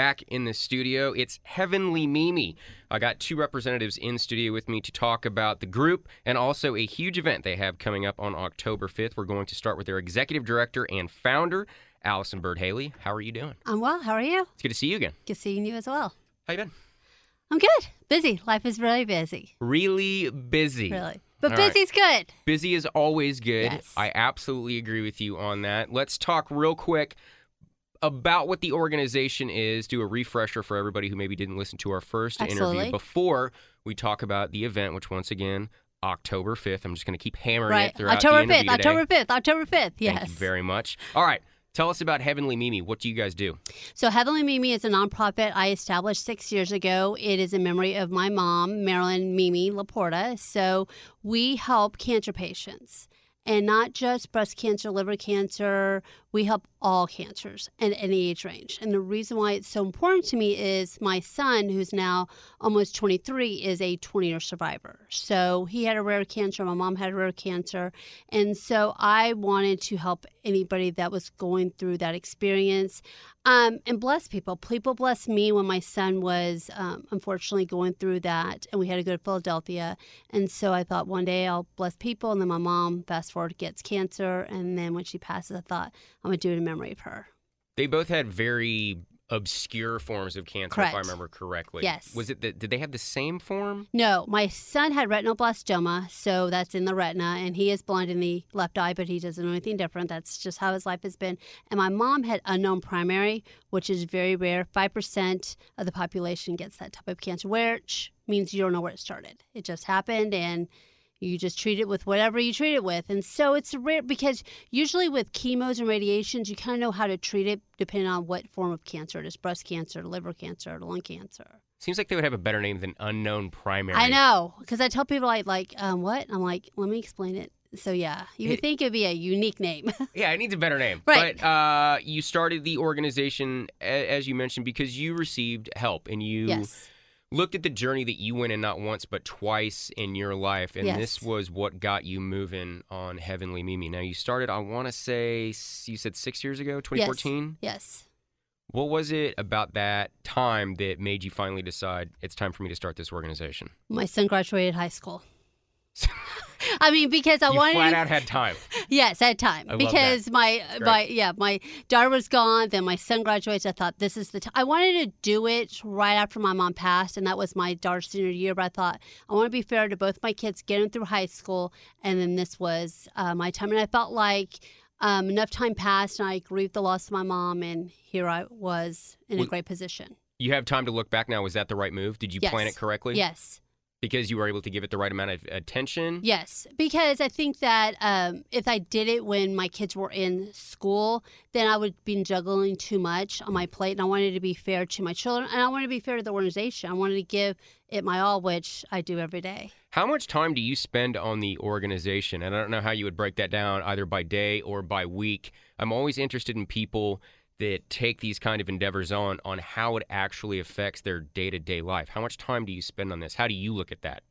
back in the studio. It's Heavenly Mimi. I got two representatives in studio with me to talk about the group and also a huge event they have coming up on October 5th. We're going to start with their executive director and founder, Allison Byrd Haley. How are you doing? I'm well. How are you? It's good to see you again. Good seeing you as well. How you been? I'm good. Busy. Life is really busy. Really busy. Really. But All right. busy's good. Busy is always good. Yes. I absolutely agree with you on that. Let's talk real quick about what the organization is, do a refresher for everybody who maybe didn't listen to our first interview before we talk about the event, which once again, October 5th. I'm just going to keep hammering Right. it throughout October the 5th. today. October 5th. October 5th. Yes. Thank you very much. All right. Tell us about Heavenly Mimi. What do you guys do? So, Heavenly Mimi is a nonprofit I established six years ago. It is in memory of my mom, Marilyn Mimi Laporta. So, we help cancer patients and not just breast cancer, liver cancer. We help all cancers and any age range. And the reason why it's so important to me is my son, who's now almost 23, is a 20 year survivor. So, he had a rare cancer. My mom had a rare cancer. And so, I wanted to help anybody that was going through that experience um, and bless people. People blessed me when my son was um, unfortunately going through that, and we had to go to Philadelphia. And so I thought one day I'll bless people, and then my mom, fast forward, gets cancer, and then when she passes, I thought I'm gonna do it in memory of her. They both had very obscure forms of cancer, if I remember correctly. Yes. Was it? that? did they have the same form? No, my son had retinoblastoma, so that's in the retina, and he is blind in the left eye, but he doesn't know anything different. That's just how his life has been. And my mom had unknown primary, which is very rare. Five percent of the population gets that type of cancer, which means you don't know where it started. It just happened, and you just treat it with whatever you treat it with. And so it's rare because usually with chemos and radiations, you kind of know how to treat it depending on what form of cancer it is breast cancer, liver cancer, lung cancer. Seems like they would have a better name than unknown primary. I know, because I tell people like like um, what I'm like. Let me explain it. So yeah, you would It- think it'd be a unique name. Yeah, it needs a better name. Right. But uh, you started the organization, as you mentioned, because you received help and you yes, looked at the journey that you went in not once but twice in your life. And Yes. this was what got you moving on Heavenly Mimi. Now, you started, I want to say, you said six years ago, 2014? yes. What was it about that time that made you finally decide it's time for me to start this organization? My son graduated high school. I mean, because I you wanted flat out had time. Yes, I had time I because my great. my yeah my daughter was gone. Then my son graduates. I thought this is the time. I wanted to do it right after my mom passed, and that was my daughter's senior year. But I thought I want to be fair to both my kids, get them through high school, and then this was uh, my time. And I felt like um, enough time passed, and I grieved the loss of my mom, and here I was in a great position. You have time to look back now. Was that the right move? Did you plan it correctly? Yes. Because you were able to give it the right amount of attention? Yes, because I think that um, if I did it when my kids were in school, then I would be juggling too much on my plate, and I wanted to be fair to my children, and I wanted to be fair to the organization. I wanted to give it my all, which I do every day. How much time do you spend on the organization? And I don't know how you would break that down either by day or by week. I'm always interested in people that take these kind of endeavors on on how it actually affects their day-to-day life. How much time do you spend on this? How do you look at that?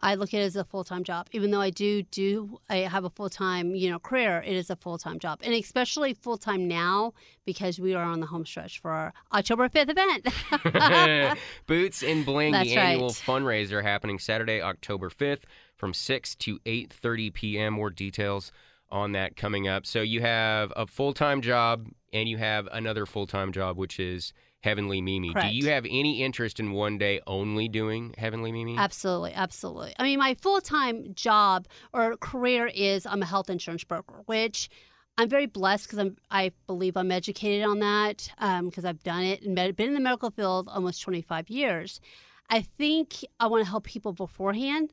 I look at it as a full time job, even though I do do I have a full time you know career. It is a full time job, and especially full time now because we are on the home stretch for our October fifth event. Boots and Bling, That's the annual right. fundraiser happening Saturday, October 5th from 6 to 8:30 p.m. More details on that coming up. So you have a full-time job and you have another full-time job which is Heavenly Mimi. Correct. Do you have any interest in one day only doing Heavenly Mimi? Absolutely, absolutely. I mean, my full time job or career is I'm a health insurance broker, which I'm very blessed because I'm I believe I'm educated on that um, because I've done it and med- been in the medical field almost 25 years. I think I want to help people beforehand.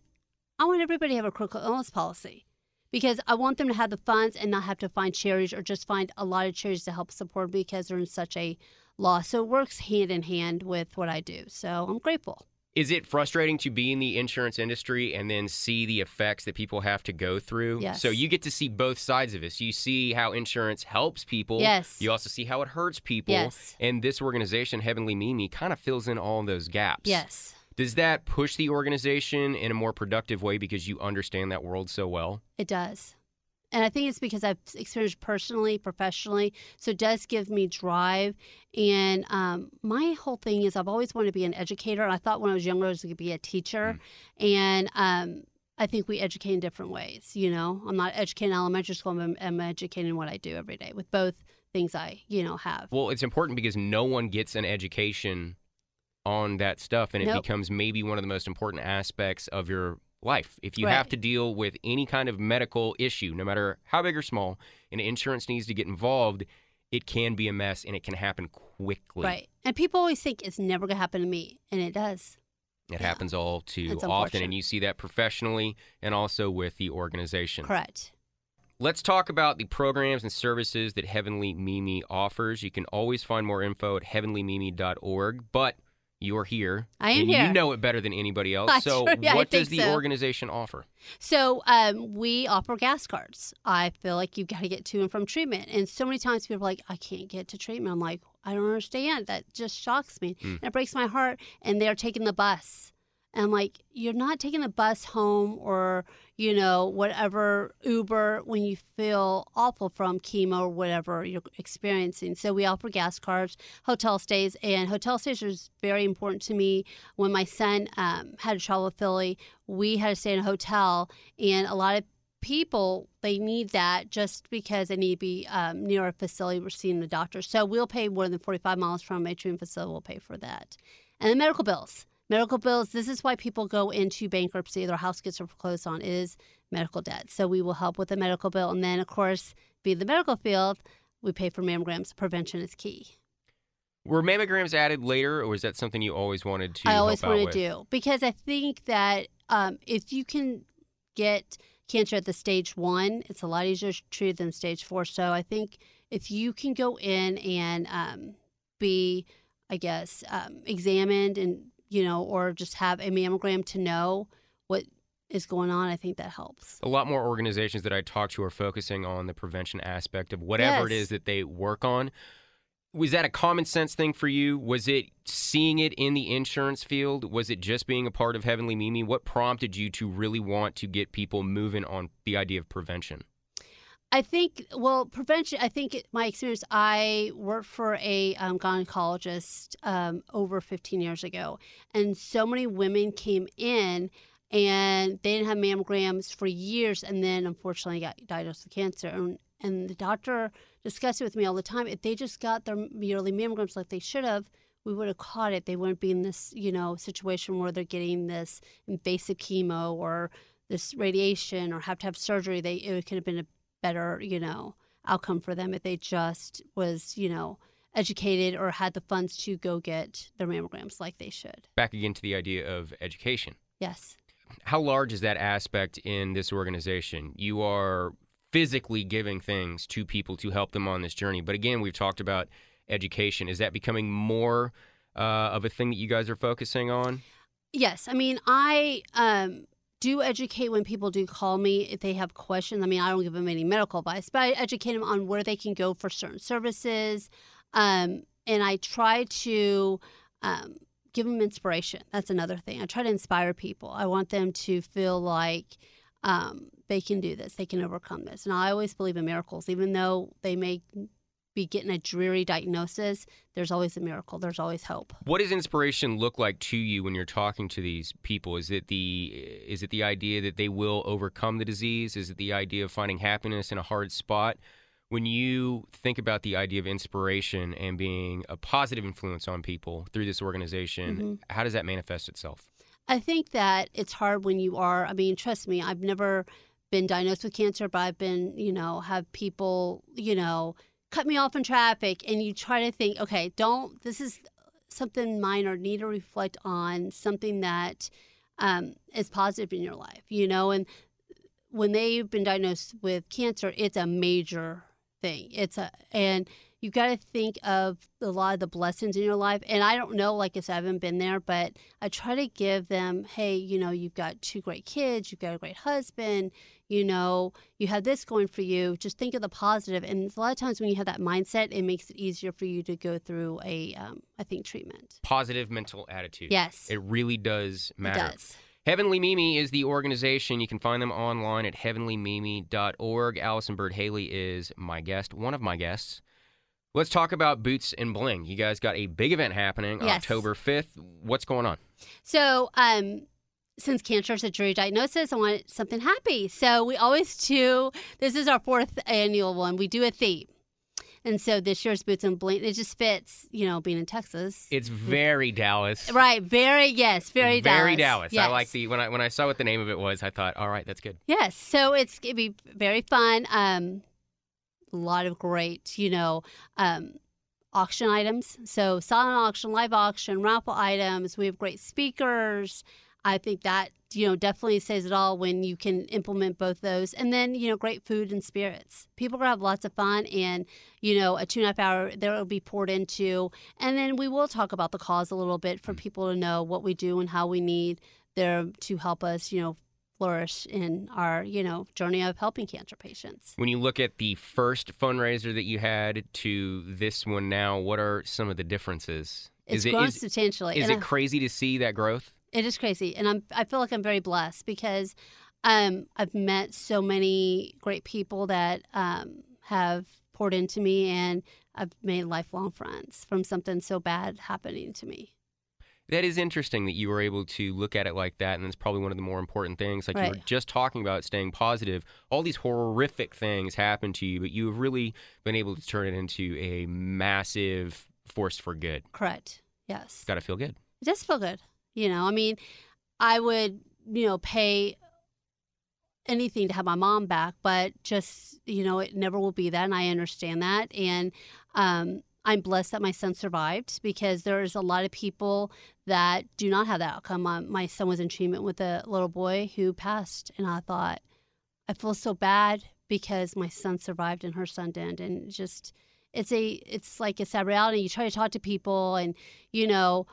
I want everybody to have a critical illness policy because I want them to have the funds and not have to find charities or just find a lot of charities to help support because they're in such a loss. So it works hand in hand with what I do. So I'm grateful. Is it frustrating to be in the insurance industry and then see the effects that people have to go through? Yes. So you get to see both sides of this. You see how insurance helps people. Yes. You also see how it hurts people. Yes. And this organization, Heavenly Mimi, kind of fills in all those gaps. Yes, Does that push the organization in a more productive way because you understand that world so well? it does. And I think it's because I've experienced personally, professionally. So it does give me drive. And um, my whole thing is I've always wanted to be an educator. I thought when I was younger I was going to be a teacher. And um, I think we educate in different ways. You know, I'm not educating elementary school. I'm, I'm educating what I do every day with both things I, you know, have. Well, it's important because no one gets an education on that stuff, and it becomes maybe one of the most important aspects of your life. If you have to deal with any kind of medical issue, no matter how big or small, and insurance needs to get involved, it can be a mess and it can happen quickly. Right. And people always think it's never going to happen to me. And it does. It Yeah. happens all too often, and you see that professionally and also with the organization. Correct. Let's talk about the programs and services that Heavenly Mimi offers. You can always find more info at heavenlymimi.org, but you're here. I am and here. You know it better than anybody else. I so, sure- yeah, what does the so. organization offer? So um, we offer gas cards. I feel like you've got to get to and from treatment. And so many times people are like, I can't get to treatment. I'm like, I don't understand. That just shocks me. Hmm. And it breaks my heart. And they're taking the bus. And like, you're not taking the bus home or, you know, whatever Uber when you feel awful from chemo or whatever you're experiencing. So we offer gas cards, hotel stays, and hotel stays is very important to me. When my son um, had to travel with Philly, we had to stay in a hotel, and a lot of people they need that just because they need to be um, near a facility we're seeing the doctor. So we'll pay more than 45 miles from a treatment facility. We'll pay for that, and the medical bills. Medical bills. This is why people go into bankruptcy. Their house gets foreclosed on is medical debt. So we will help with the medical bill, and then of course, be the medical field. We pay for mammograms. Prevention is key. Were mammograms added later, or was that something you always wanted to I always help out want to do because I think that um, if you can get cancer at the stage one, it's a lot easier to treat than stage four. So I think if you can go in and um, be, I guess, um, examined and you know, or just have a mammogram to know what is going on, I think that helps. A lot more organizations that I talk to are focusing on the prevention aspect of whatever it Yes. is that they work on. Was that a common sense thing for you? Was it seeing it in the insurance field? Was it just being a part of Heavenly Mimi? What prompted you to really want to get people moving on the idea of prevention? I think, well, prevention, I think my experience, I worked for a um, gynecologist um, over 15 years ago, and so many women came in and they didn't have mammograms for years, and then unfortunately got diagnosed with cancer. And, and the doctor discussed it with me all the time. If they just got their yearly mammograms like they should have, we would have caught it. They wouldn't be in this, you know, situation where they're getting this invasive chemo or this radiation or have to have surgery. They it could have been a better, you know, outcome for them if they just was, you know, educated or had the funds to go get their mammograms like they should. Back again to the idea of education. Yes. How large is that aspect in this organization? You are physically giving things to people to help them on this journey. But again, we've talked about education. Is that becoming more uh, of a thing that you guys are focusing on? Yes. I mean, I um, do educate when people do call me if they have questions. I mean, I don't give them any medical advice, but I educate them on where they can go for certain services. Um, and I try to um, give them inspiration. That's another thing. I try to inspire people. I want them to feel like um, they can do this, they can overcome this. And I always believe in miracles, even though they may be getting a dreary diagnosis, there's always a miracle, there's always hope. What does inspiration look like to you when you're talking to these people? Is it the is it the idea that they will overcome the disease? Is it the idea of finding happiness in a hard spot? When you think about the idea of inspiration and being a positive influence on people through this organization, Mm-hmm. how does that manifest itself? I think that it's hard when you are. I mean, trust me, I've never been diagnosed with cancer, but I've been, you know, have people, you know, cut me off in traffic, and you try to think, okay, don't. This is something minor. Need to reflect on something that um, is positive in your life, you know, and when they've been diagnosed with cancer, it's a major thing. It's a and you got to think of a lot of the blessings in your life. And I don't know, like I said, I haven't been there, but I try to give them, hey, you know, you've got two great kids, you've got a great husband, you know, you have this going for you. Just think of the positive. And a lot of times when you have that mindset, it makes it easier for you to go through a, um, I think, treatment. Positive mental attitude. Yes. It really does matter. It does. Heavenly Mimi is the organization. You can find them online at heavenlymimi.org. Allison Byrd Haley is my guest, one of my guests. Let's talk about Boots and Bling. You guys got a big event happening Yes. October 5th. What's going on? So, um, since cancer is a jury diagnosis, I want something happy. So we always do. This is our fourth annual one. We do a theme, and so this year's Boots and Bling. It just fits, you know, being in Texas. It's very Dallas. right. Very yes. Very Very Dallas. Dallas. I like the when I when I saw what the name of it was, I thought, all right, that's good. Yes. So it's gonna be very fun. Um, a lot of great, you know, um, auction items. So silent auction, live auction, raffle items. We have great speakers. I think that you know definitely says it all when you can implement both those, and then you know great food and spirits. People are gonna have lots of fun, and you know a two and a half hour there will be poured into, and then we will talk about the cause a little bit for people to know what we do and how we need there to help us, you know, flourish in our you know journey of helping cancer patients. When you look at the first fundraiser that you had to this one now, what are some of the differences? It's is it grown is, substantially. is and it I- crazy to see that growth? It is crazy, and I'm I feel like I'm very blessed because um, I've met so many great people that um, have poured into me, and I've made lifelong friends from something so bad happening to me. That is interesting that you were able to look at it like that, and that's probably one of the more important things. Like you were just talking about staying positive. All these horrific things happen to you, but you have really been able to turn it into a massive force for good. Correct. Yes. Got to feel good. It does feel good. You know, I mean, I would, you know, pay anything to have my mom back, but just, you know, it never will be that. And I understand that. And um, I'm blessed that my son survived because there's a lot of people that do not have that outcome. My son was in treatment with a little boy who passed. And I thought, I feel so bad because my son survived and her son didn't. And just, it's a, it's like a sad reality. You try to talk to people and, you know,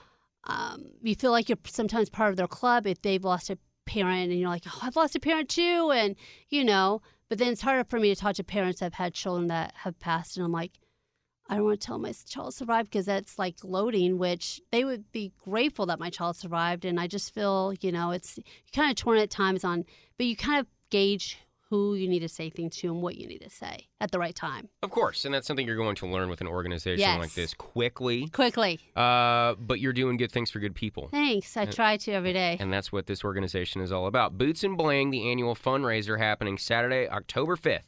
um, you feel like you're sometimes part of their club if they've lost a parent and you're like, oh, I've lost a parent too. And, you know, but then it's harder for me to talk to parents that have had children that have passed. And I'm like, I don't want to tell my child survived because that's like gloating, which they would be grateful that my child survived. And I just feel, you know, it's you kind of torn at times on, but you kind of gauge who you need to say things to and what you need to say at the right time. Of course, and that's something you're going to learn with an organization Yes. like this quickly. Quickly. Uh, but you're doing good things for good people. Thanks. I try to every day. And that's what this organization is all about. Boots and Bling, the annual fundraiser happening Saturday, October 5th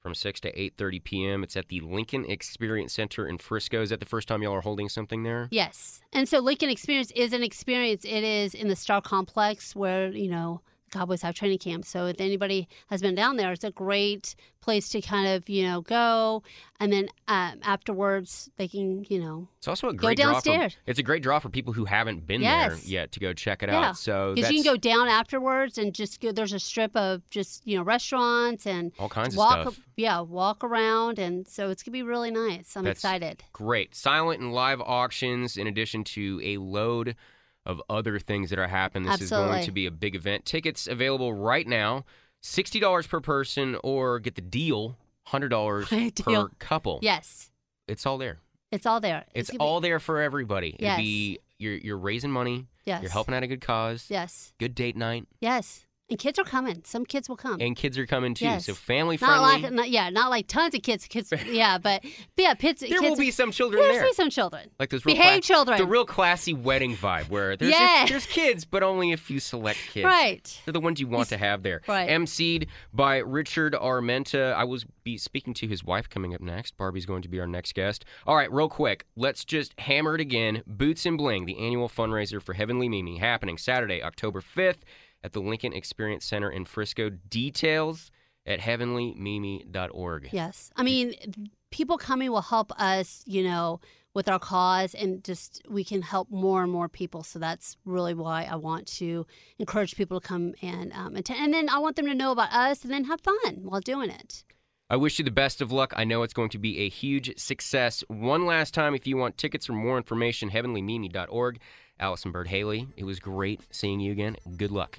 from 6 to 8.30 p.m. It's at the Lincoln Experience Center in Frisco. Is that the first time y'all are holding something there? Yes. And so Lincoln Experience is an experience. It is in the Star Complex where, you know, Cowboys have training camp. So if anybody has been down there, it's a great place to kind of, you know, go. And then um, afterwards, they can, you know, It's also a Go great draw downstairs. for it's a great draw for people who haven't been Yes. there yet to go check it yeah. out. So because you can go down afterwards and just go, there's a strip of just, you know, restaurants and all kinds walk, of stuff. yeah, walk around. And so it's to be really nice. I'm That's excited. Great. Silent and live auctions, in addition to a load of other things that are happening. This is going to be a big event. Tickets available right now $60 per person, or get the deal $100 Great per couple. Yes. It's all there. It's all there. It's be- all there for everybody. Yes. Be you're you're raising money. Yes. You're helping out a good cause. Yes. Good date night. Yes. And kids are coming. Some kids will come. And kids are coming too. Yes. So family not friendly. like, not, yeah, not like tons of kids. Kids, yeah, but, but yeah, kids. there kids, will be some children There's there. be some children. Like those real Behave cla- children. The real classy wedding vibe where there's Yeah. there's kids, but only a few select kids. Right. They're the ones you want to have there. Right. MC'd by Richard Armenta. I will be speaking to his wife coming up next. Barbie's going to be our next guest. All right, real quick. Let's just hammer it again. Boots and Bling, the annual fundraiser for Heavenly Mimi, happening Saturday, October 5th at the Lincoln Experience Center in Frisco. Details at heavenlymimi.org. Yes. I mean, people coming will help us, you know, with our cause and just we can help more and more people. So that's really why I want to encourage people to come and um, attend. And then I want them to know about us and then have fun while doing it. I wish you the best of luck. I know it's going to be a huge success. One last time, if you want tickets or more information, heavenlymimi.org. Allison Byrd Haley, it was great seeing you again. Good luck.